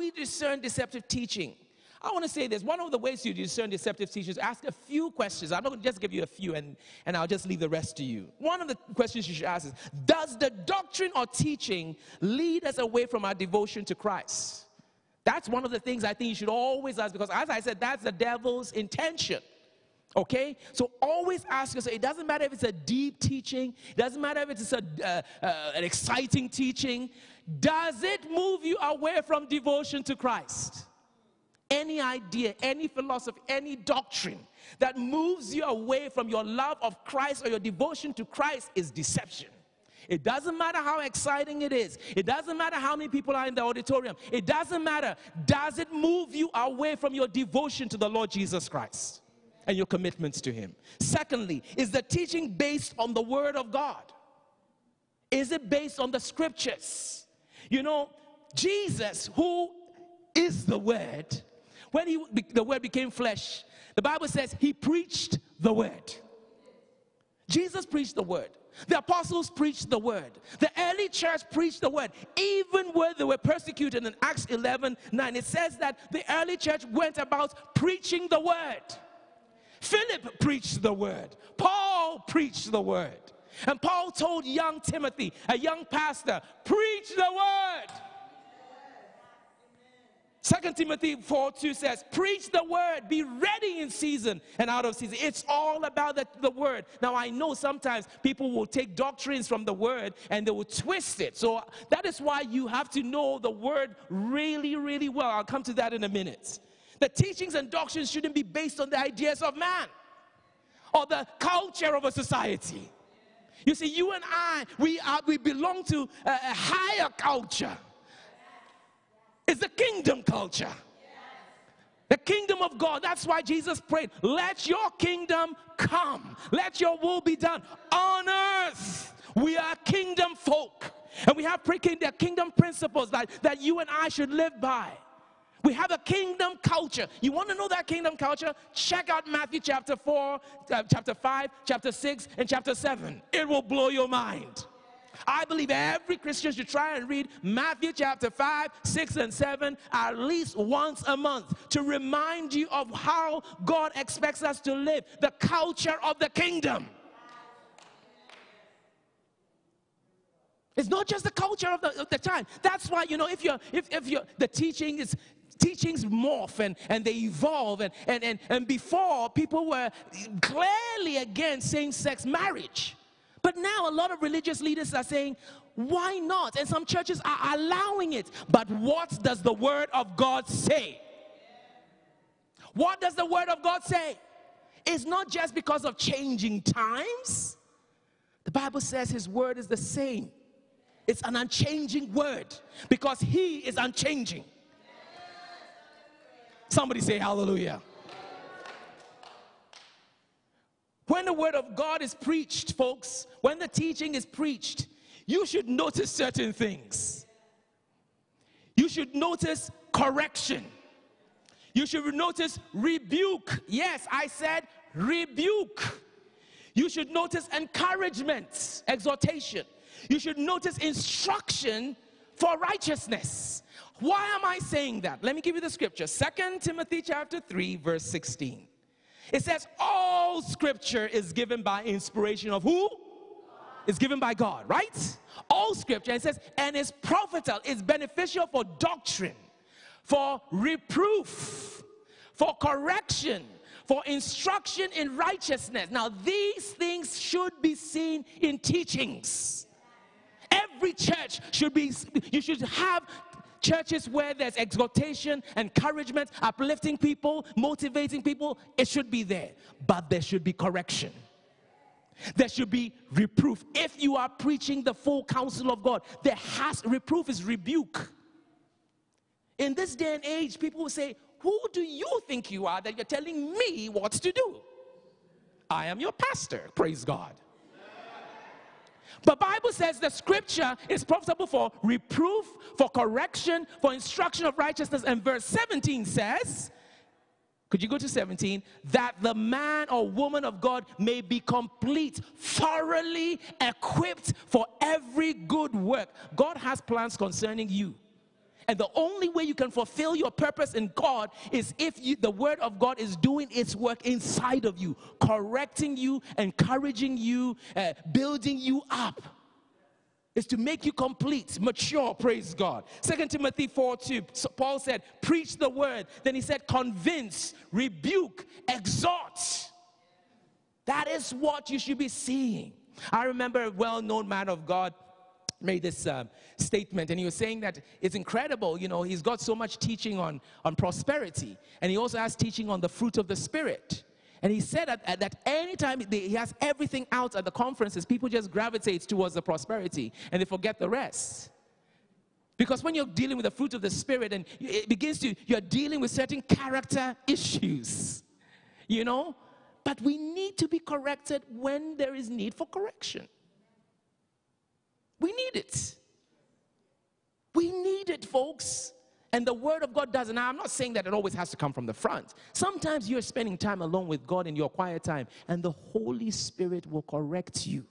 we discern deceptive teaching? I want to say this. One of the ways you discern deceptive teachers, ask a few questions. I'm not going to just give you a few and, and I'll just leave the rest to you. One of the questions you should ask is Does the doctrine or teaching lead us away from our devotion to Christ? That's one of the things I think you should always ask because, as I said, that's the devil's intention. Okay? So always ask yourself, it doesn't matter if it's a deep teaching, it doesn't matter if it's a, uh, uh, an exciting teaching, does it move you away from devotion to Christ? any idea, any philosophy, any doctrine that moves you away from your love of Christ or your devotion to Christ is deception. It doesn't matter how exciting it is. It doesn't matter how many people are in the auditorium. It doesn't matter. Does it move you away from your devotion to the Lord Jesus Christ and your commitments to Him? Secondly, is the teaching based on the Word of God? Is it based on the Scriptures? You know, Jesus, who is the Word, when he, the word became flesh, the Bible says he preached the word. Jesus preached the word. The apostles preached the word. The early church preached the word. Even when they were persecuted in Acts 11 9, it says that the early church went about preaching the word. Philip preached the word. Paul preached the word. And Paul told young Timothy, a young pastor, preach the word. Second Timothy 4 2 says, Preach the word, be ready in season and out of season. It's all about the, the word. Now, I know sometimes people will take doctrines from the word and they will twist it. So that is why you have to know the word really, really well. I'll come to that in a minute. The teachings and doctrines shouldn't be based on the ideas of man or the culture of a society. You see, you and I, we, are, we belong to a, higher culture. It's the kingdom culture. The kingdom of God. That's why Jesus prayed, Let your kingdom come. Let your will be done on earth. We are kingdom folk. And we have the kingdom principles that, that you and I should live by. We have a kingdom culture. You want to know that kingdom culture? Check out Matthew chapter 4, uh, chapter 5, chapter 6, and chapter 7. It will blow your mind. I believe every Christian should try and read Matthew chapter 5, 6, and 7 at least once a month to remind you of how God expects us to live, the culture of the kingdom. It's not just the culture of the, of the time. That's why, you know, if you're, if, if you're, the teaching is, teachings morph and, and they evolve. And, and, and, and before, people were clearly against same sex marriage. But now a lot of religious leaders are saying, why not? And some churches are allowing it. But what does the word of God say? What does the word of God say? It's not just because of changing times. The Bible says his word is the same. It's an unchanging word because he is unchanging. Somebody say hallelujah. When the word of God is preached, folks, when the teaching is preached, you should notice certain things. You should notice correction. You should notice rebuke. Yes, I said rebuke. You should notice encouragement, exhortation. You should notice instruction for righteousness. Why am I saying that? Let me give you the scripture. Second Timothy chapter 3 verse 16. It says all scripture is given by inspiration of who? It's given by God, right? All scripture. It says, and is profitable, is beneficial for doctrine, for reproof, for correction, for instruction in righteousness. Now, these things should be seen in teachings. Every church should be, you should have churches where there's exhortation, encouragement, uplifting people, motivating people, it should be there. But there should be correction. There should be reproof. If you are preaching the full counsel of God, there has reproof is rebuke. In this day and age, people will say, Who do you think you are that you're telling me what to do? I am your pastor. Praise God. But Bible says the scripture is profitable for reproof, for correction, for instruction of righteousness. And verse 17 says, could you go to 17? That the man or woman of God may be complete, thoroughly equipped for every good work. God has plans concerning you. And the only way you can fulfill your purpose in God is if you, the Word of God is doing its work inside of you, correcting you, encouraging you, uh, building you up. Is to make you complete, mature, praise God. Second Timothy 4 2, so Paul said, Preach the word. Then he said, Convince, rebuke, exhort. That is what you should be seeing. I remember a well known man of God made this uh, statement and he was saying that it's incredible you know he's got so much teaching on on prosperity and he also has teaching on the fruit of the spirit. And he said that, that anytime he has everything out at the conferences people just gravitate towards the prosperity and they forget the rest. Because when you're dealing with the fruit of the spirit and it begins to you're dealing with certain character issues you know? But we need to be corrected when there is need for correction we need it. We need it, folks. And the Word of God doesn't. Now, I'm not saying that it always has to come from the front. Sometimes you're spending time alone with God in your quiet time, and the Holy Spirit will correct you.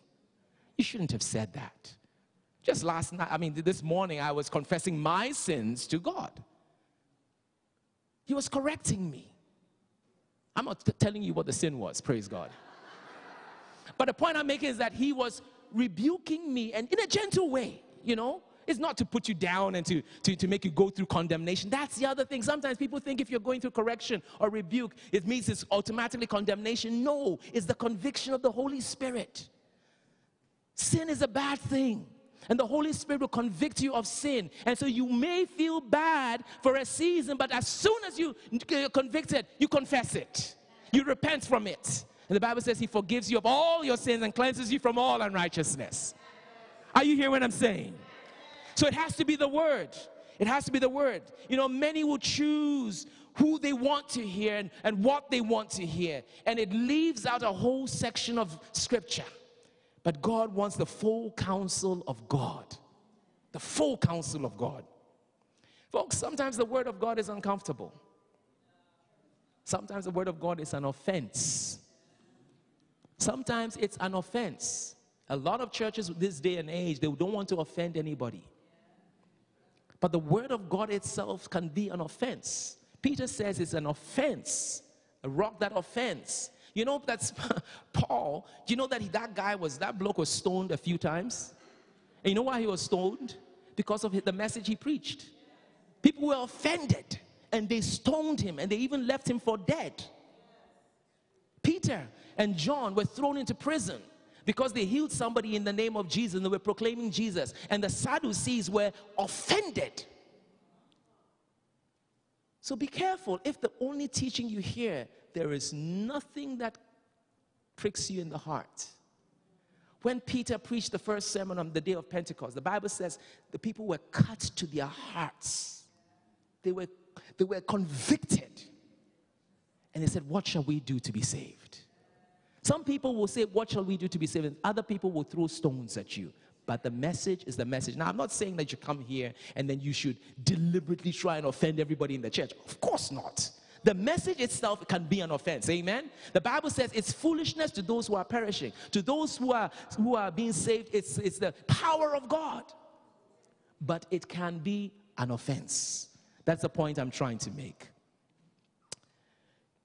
You shouldn't have said that. Just last night, I mean, this morning, I was confessing my sins to God. He was correcting me. I'm not telling you what the sin was, praise God. But the point I'm making is that He was rebuking me and in a gentle way, you know. It's not to put you down and to, to, to make you go through condemnation. That's the other thing. Sometimes people think if you're going through correction or rebuke, it means it's automatically condemnation. No, it's the conviction of the Holy Spirit. Sin is a bad thing. And the Holy Spirit will convict you of sin. And so you may feel bad for a season, but as soon as you uh, get convicted, you confess it. You repent from it. And the Bible says He forgives you of all your sins and cleanses you from all unrighteousness. Are you hearing what I'm saying? So it has to be the Word. It has to be the Word. You know, many will choose who they want to hear and, and what they want to hear. And it leaves out a whole section of Scripture. But God wants the full counsel of God. The full counsel of God. Folks, sometimes the Word of God is uncomfortable. Sometimes the Word of God is an offense. Sometimes it's an offense. A lot of churches this day and age, they don't want to offend anybody. But the word of God itself can be an offense. Peter says it's an offense, a rock that offends. You know, that's Paul. Do you know that he, that guy was, that bloke was stoned a few times? And you know why he was stoned? Because of the message he preached. People were offended and they stoned him and they even left him for dead. Peter and John were thrown into prison because they healed somebody in the name of Jesus and they were proclaiming Jesus. And the Sadducees were offended. So be careful if the only teaching you hear, there is nothing that pricks you in the heart. When Peter preached the first sermon on the day of Pentecost, the Bible says the people were cut to their hearts. They were, they were convicted. And they said, What shall we do to be saved? Some people will say, What shall we do to be saved? And other people will throw stones at you. But the message is the message. Now, I'm not saying that you come here and then you should deliberately try and offend everybody in the church. Of course not. The message itself can be an offense. Amen. The Bible says it's foolishness to those who are perishing. To those who are who are being saved, it's, it's the power of God. But it can be an offense. That's the point I'm trying to make.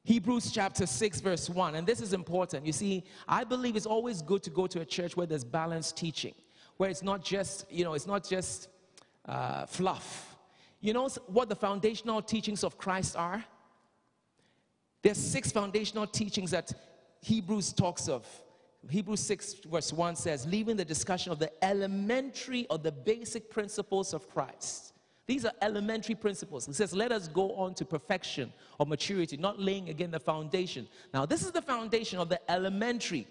Hebrews chapter 6, verse 1. And this is important. You see, I believe it's always good to go to a church where there's balanced teaching, where it's not just, you know, it's not just uh, fluff. You know what the foundational teachings of Christ are? There's six foundational teachings that Hebrews talks of. Hebrews 6, verse 1 says, leaving the discussion of the elementary or the basic principles of Christ. These are elementary principles. It says, let us go on to perfection or maturity, not laying again the foundation. Now, this is the foundation of the elementary.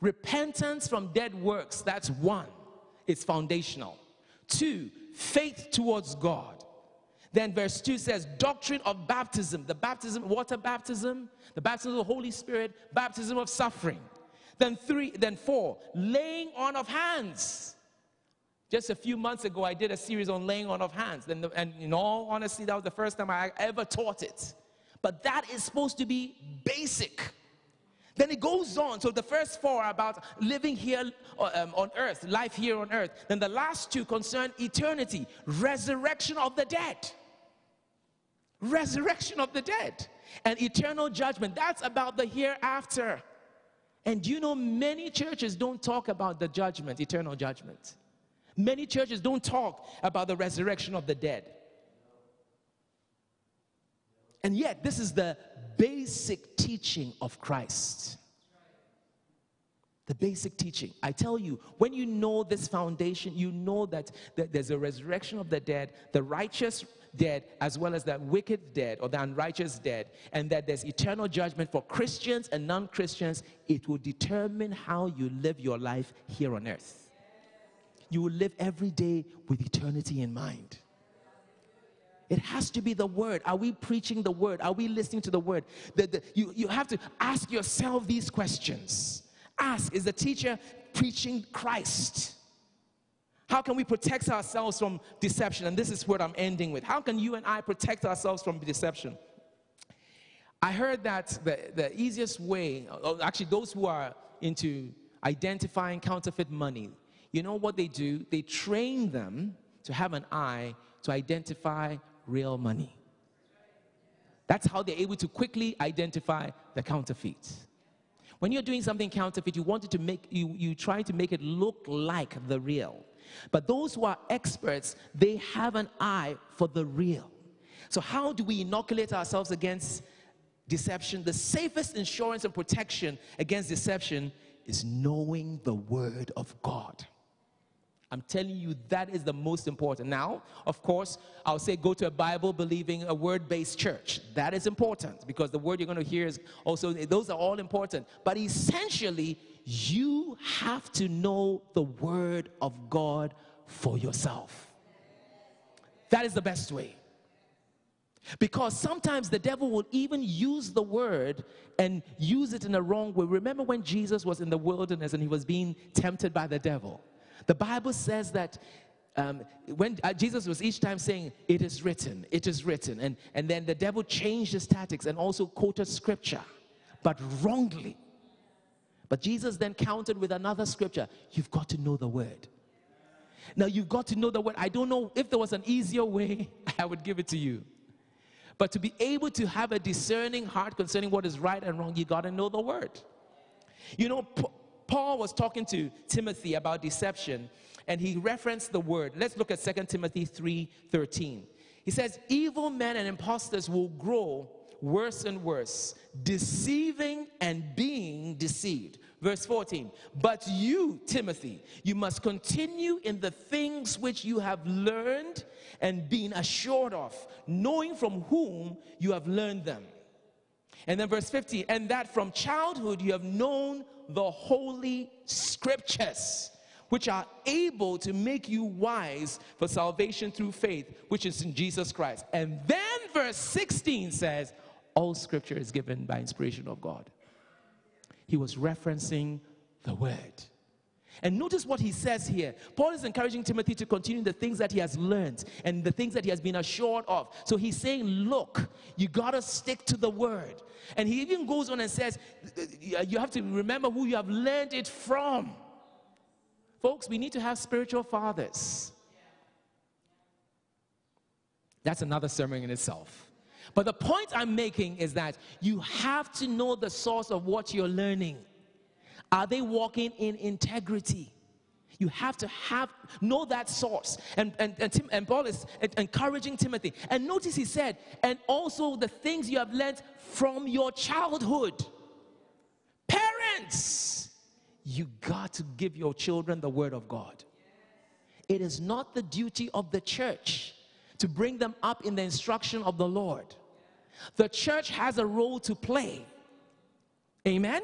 Repentance from dead works, that's one, it's foundational. Two, faith towards God. Then verse 2 says, doctrine of baptism. The baptism, water baptism, the baptism of the Holy Spirit, baptism of suffering. Then three, then four, laying on of hands. Just a few months ago, I did a series on laying on of hands. And, the, and in all honesty, that was the first time I ever taught it. But that is supposed to be basic. Then it goes on. So the first four are about living here uh, um, on earth, life here on earth. Then the last two concern eternity, resurrection of the dead. Resurrection of the dead and eternal judgment. That's about the hereafter. And you know, many churches don't talk about the judgment, eternal judgment. Many churches don't talk about the resurrection of the dead. And yet, this is the basic teaching of Christ. The basic teaching. I tell you, when you know this foundation, you know that, that there's a resurrection of the dead, the righteous dead, as well as the wicked dead or the unrighteous dead, and that there's eternal judgment for Christians and non Christians. It will determine how you live your life here on earth. You will live every day with eternity in mind. It has to be the word. Are we preaching the word? Are we listening to the word? The, the, you, you have to ask yourself these questions. Ask Is the teacher preaching Christ? How can we protect ourselves from deception? And this is what I'm ending with. How can you and I protect ourselves from deception? I heard that the, the easiest way, oh, actually, those who are into identifying counterfeit money, you know what they do? They train them to have an eye to identify real money. That's how they're able to quickly identify the counterfeit. When you're doing something counterfeit, you want it to make you, you try to make it look like the real. But those who are experts, they have an eye for the real. So, how do we inoculate ourselves against deception? The safest insurance and protection against deception is knowing the Word of God. I'm telling you, that is the most important. Now, of course, I'll say go to a Bible believing, a word based church. That is important because the word you're going to hear is also, those are all important. But essentially, you have to know the word of God for yourself. That is the best way. Because sometimes the devil will even use the word and use it in a wrong way. Remember when Jesus was in the wilderness and he was being tempted by the devil? The Bible says that um, when uh, Jesus was each time saying, It is written, it is written, and, and then the devil changed his tactics and also quoted scripture, but wrongly. But Jesus then countered with another scripture You've got to know the word. Now, you've got to know the word. I don't know if there was an easier way, I would give it to you. But to be able to have a discerning heart concerning what is right and wrong, you got to know the word. You know, Paul was talking to Timothy about deception, and he referenced the word. Let's look at 2 Timothy 3:13. He says, Evil men and impostors will grow worse and worse, deceiving and being deceived. Verse 14, but you, Timothy, you must continue in the things which you have learned and been assured of, knowing from whom you have learned them. And then verse 15, and that from childhood you have known the holy scriptures, which are able to make you wise for salvation through faith, which is in Jesus Christ. And then verse 16 says, All scripture is given by inspiration of God. He was referencing the word. And notice what he says here. Paul is encouraging Timothy to continue the things that he has learned and the things that he has been assured of. So he's saying, Look, you got to stick to the word. And he even goes on and says, uh, You have to remember who you have learned it from. Folks, we need to have spiritual fathers. That's another sermon in itself. But the point I'm making is that you have to know the source of what you're learning. Are they walking in integrity? You have to have know that source. And, and, and, Tim, and Paul is encouraging Timothy. And notice he said, and also the things you have learned from your childhood. Parents, you got to give your children the word of God. It is not the duty of the church to bring them up in the instruction of the Lord. The church has a role to play. Amen.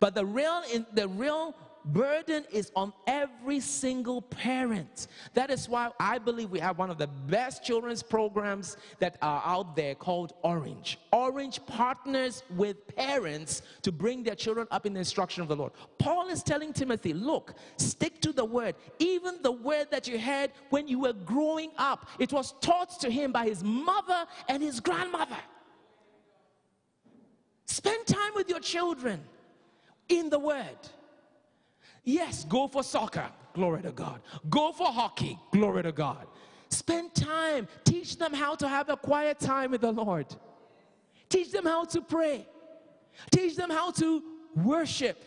But the real, the real burden is on every single parent. That is why I believe we have one of the best children's programs that are out there called Orange. Orange partners with parents to bring their children up in the instruction of the Lord. Paul is telling Timothy, look, stick to the word. Even the word that you heard when you were growing up, it was taught to him by his mother and his grandmother. Spend time with your children. In the Word. Yes, go for soccer, glory to God. Go for hockey, glory to God. Spend time, teach them how to have a quiet time with the Lord. Teach them how to pray. Teach them how to worship.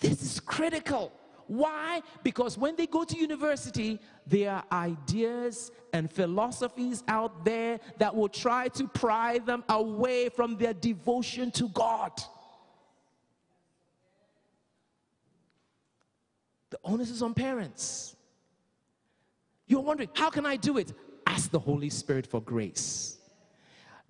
This is critical. Why? Because when they go to university, there are ideas and philosophies out there that will try to pry them away from their devotion to God. The onus is on parents. You're wondering, how can I do it? Ask the Holy Spirit for grace.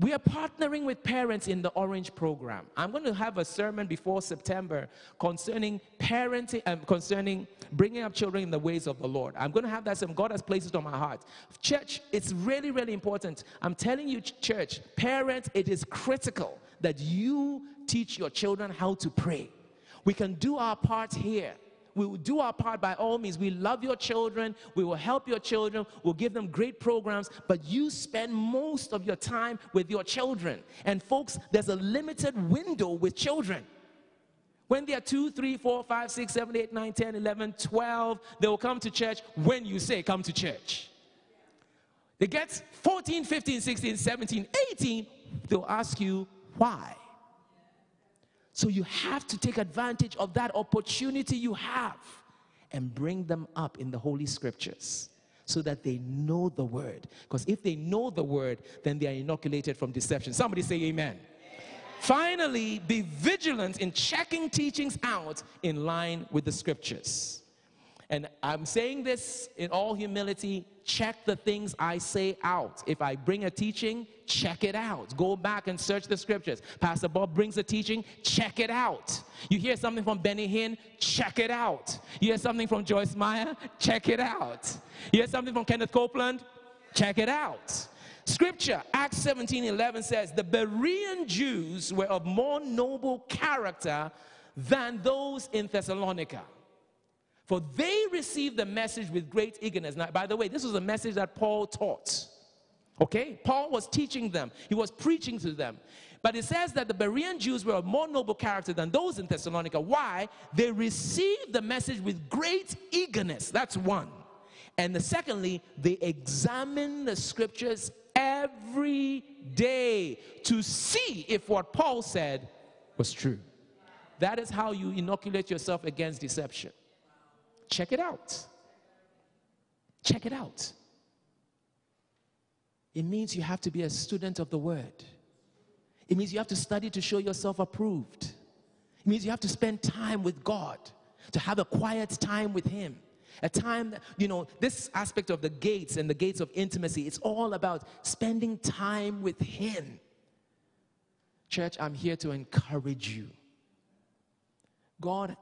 We are partnering with parents in the Orange program. I'm going to have a sermon before September concerning parenting, um, concerning bringing up children in the ways of the Lord. I'm going to have that sermon. God has placed it on my heart. Church, it's really, really important. I'm telling you, church, parents, it is critical that you teach your children how to pray. We can do our part here we will do our part by all means. We love your children. We will help your children. We'll give them great programs. But you spend most of your time with your children. And folks, there's a limited window with children. When they are 2, 3, 4, 5, 6, 7, 8, 9, 10, 11, 12, they will come to church when you say come to church. They get 14, 15, 16, 17, 18, they'll ask you why. So you have to take advantage of that opportunity you have and bring them up in the Holy Scriptures so that they know the word. Because if they know the word, then they are inoculated from deception. Somebody say amen. amen. Finally, be vigilant in checking teachings out in line with the scriptures. And I'm saying this in all humility check the things I say out. If I bring a teaching, check it out. Go back and search the scriptures. Pastor Bob brings a teaching, check it out. You hear something from Benny Hinn, check it out. You hear something from Joyce Meyer, check it out. You hear something from Kenneth Copeland, check it out. Scripture, Acts 17 11 says, The Berean Jews were of more noble character than those in Thessalonica. For they received the message with great eagerness. Now, by the way, this was a message that Paul taught. Okay? Paul was teaching them, he was preaching to them. But it says that the Berean Jews were of more noble character than those in Thessalonica. Why? They received the message with great eagerness. That's one. And the secondly, they examined the scriptures every day to see if what Paul said was true. That is how you inoculate yourself against deception. Check it out. Check it out. It means you have to be a student of the word. It means you have to study to show yourself approved. It means you have to spend time with God, to have a quiet time with Him. A time that, you know, this aspect of the gates and the gates of intimacy, it's all about spending time with Him. Church, I'm here to encourage you. God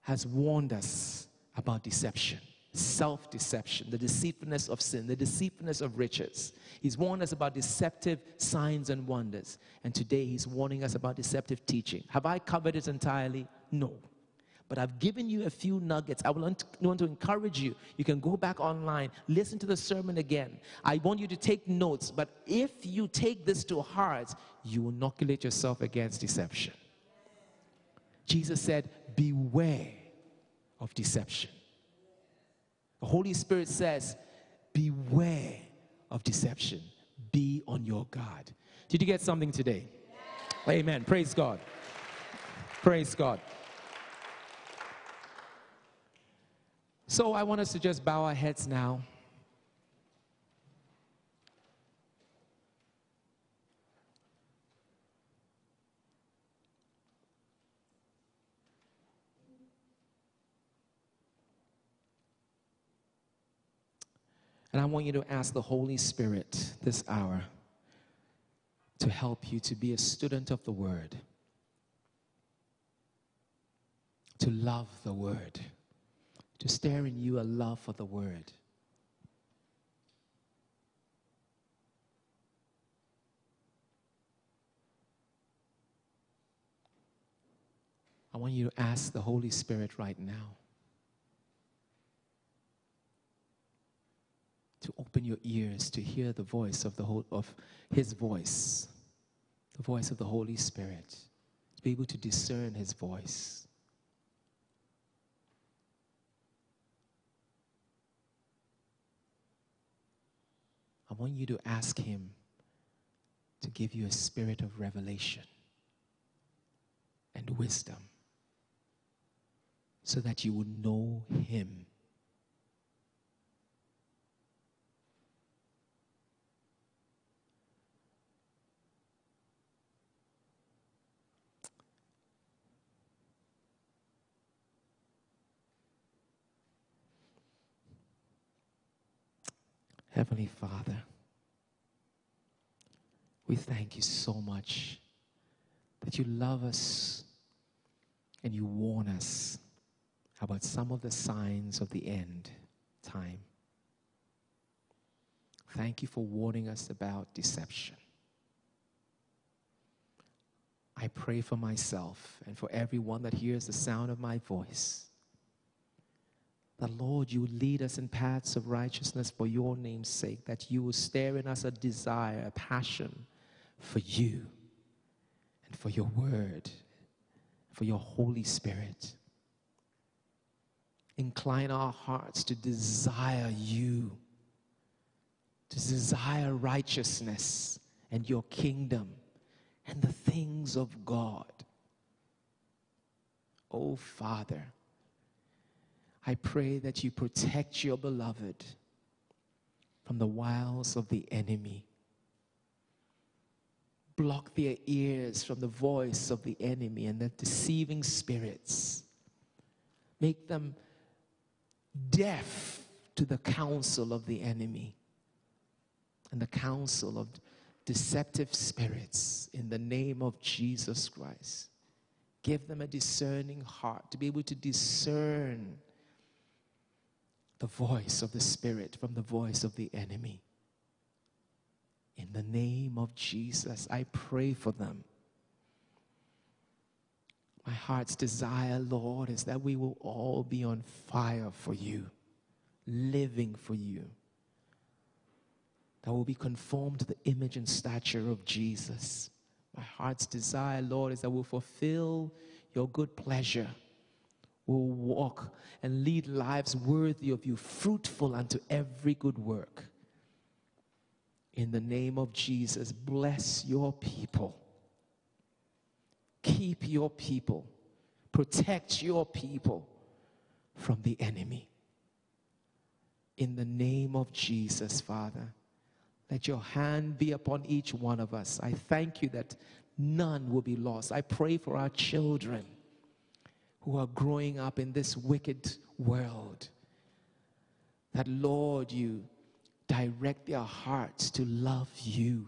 has warned us about deception, self deception, the deceitfulness of sin, the deceitfulness of riches. He's warned us about deceptive signs and wonders. And today he's warning us about deceptive teaching. Have I covered it entirely? No. But I've given you a few nuggets. I want to encourage you. You can go back online, listen to the sermon again. I want you to take notes. But if you take this to heart, you inoculate yourself against deception. Jesus said, Beware of deception. The Holy Spirit says, Beware of deception. Be on your guard. Did you get something today? Amen. Praise God. Praise God. So I want us to just bow our heads now. And I want you to ask the Holy Spirit this hour to help you to be a student of the Word, to love the Word, to stir in you a love for the Word. I want you to ask the Holy Spirit right now to open your ears to hear the voice of the whole of his voice the voice of the Holy Spirit, to be able to discern His voice. I want you to ask Him to give you a spirit of revelation and wisdom so that you would know Him. Heavenly Father, we thank you so much that you love us and you warn us about some of the signs of the end time. Thank you for warning us about deception. I pray for myself and for everyone that hears the sound of my voice that, Lord, you lead us in paths of righteousness for your name's sake, that you will stir in us a desire, a passion for you and for your word, for your Holy Spirit. Incline our hearts to desire you, to desire righteousness and your kingdom and the things of God. Oh, Father I pray that you protect your beloved from the wiles of the enemy. Block their ears from the voice of the enemy and the deceiving spirits. Make them deaf to the counsel of the enemy and the counsel of deceptive spirits in the name of Jesus Christ. Give them a discerning heart to be able to discern the voice of the Spirit from the voice of the enemy. In the name of Jesus, I pray for them. My heart's desire, Lord, is that we will all be on fire for you, living for you. That will be conformed to the image and stature of Jesus. My heart's desire, Lord, is that we'll fulfill your good pleasure will walk and lead lives worthy of you, fruitful unto every good work. In the name of Jesus, bless your people. Keep your people. Protect your people from the enemy. In the name of Jesus, Father, let your hand be upon each one of us. I thank you that none will be lost. I pray for our children who are growing up in this wicked world. That, Lord, you direct their hearts to love you.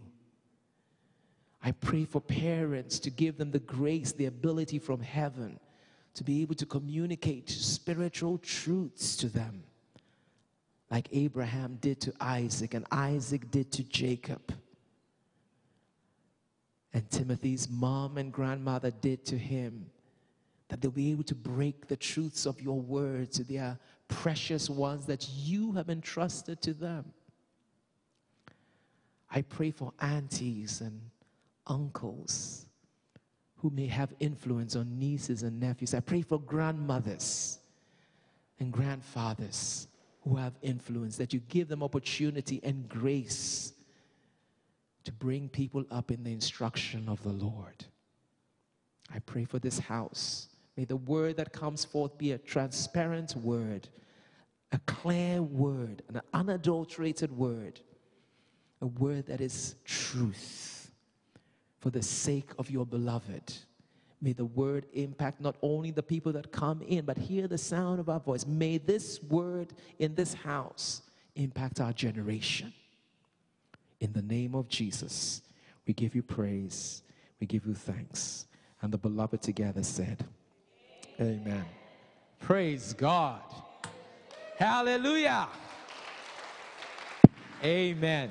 I pray for parents to give them the grace, the ability from heaven to be able to communicate spiritual truths to them, like Abraham did to Isaac and Isaac did to Jacob. And Timothy's mom and grandmother did to him that they'll be able to break the truths of your words, to their precious ones that you have entrusted to them. I pray for aunties and uncles who may have influence on nieces and nephews. I pray for grandmothers and grandfathers who have influence, that you give them opportunity and grace to bring people up in the instruction of the Lord. I pray for this house May the word that comes forth be a transparent word, a clear word, an unadulterated word, a word that is truth for the sake of your beloved. May the word impact not only the people that come in, but hear the sound of our voice. May this word in this house impact our generation. In the name of Jesus, we give you praise, we give you thanks. And the beloved together said, Amen. Praise God. Hallelujah. Amen.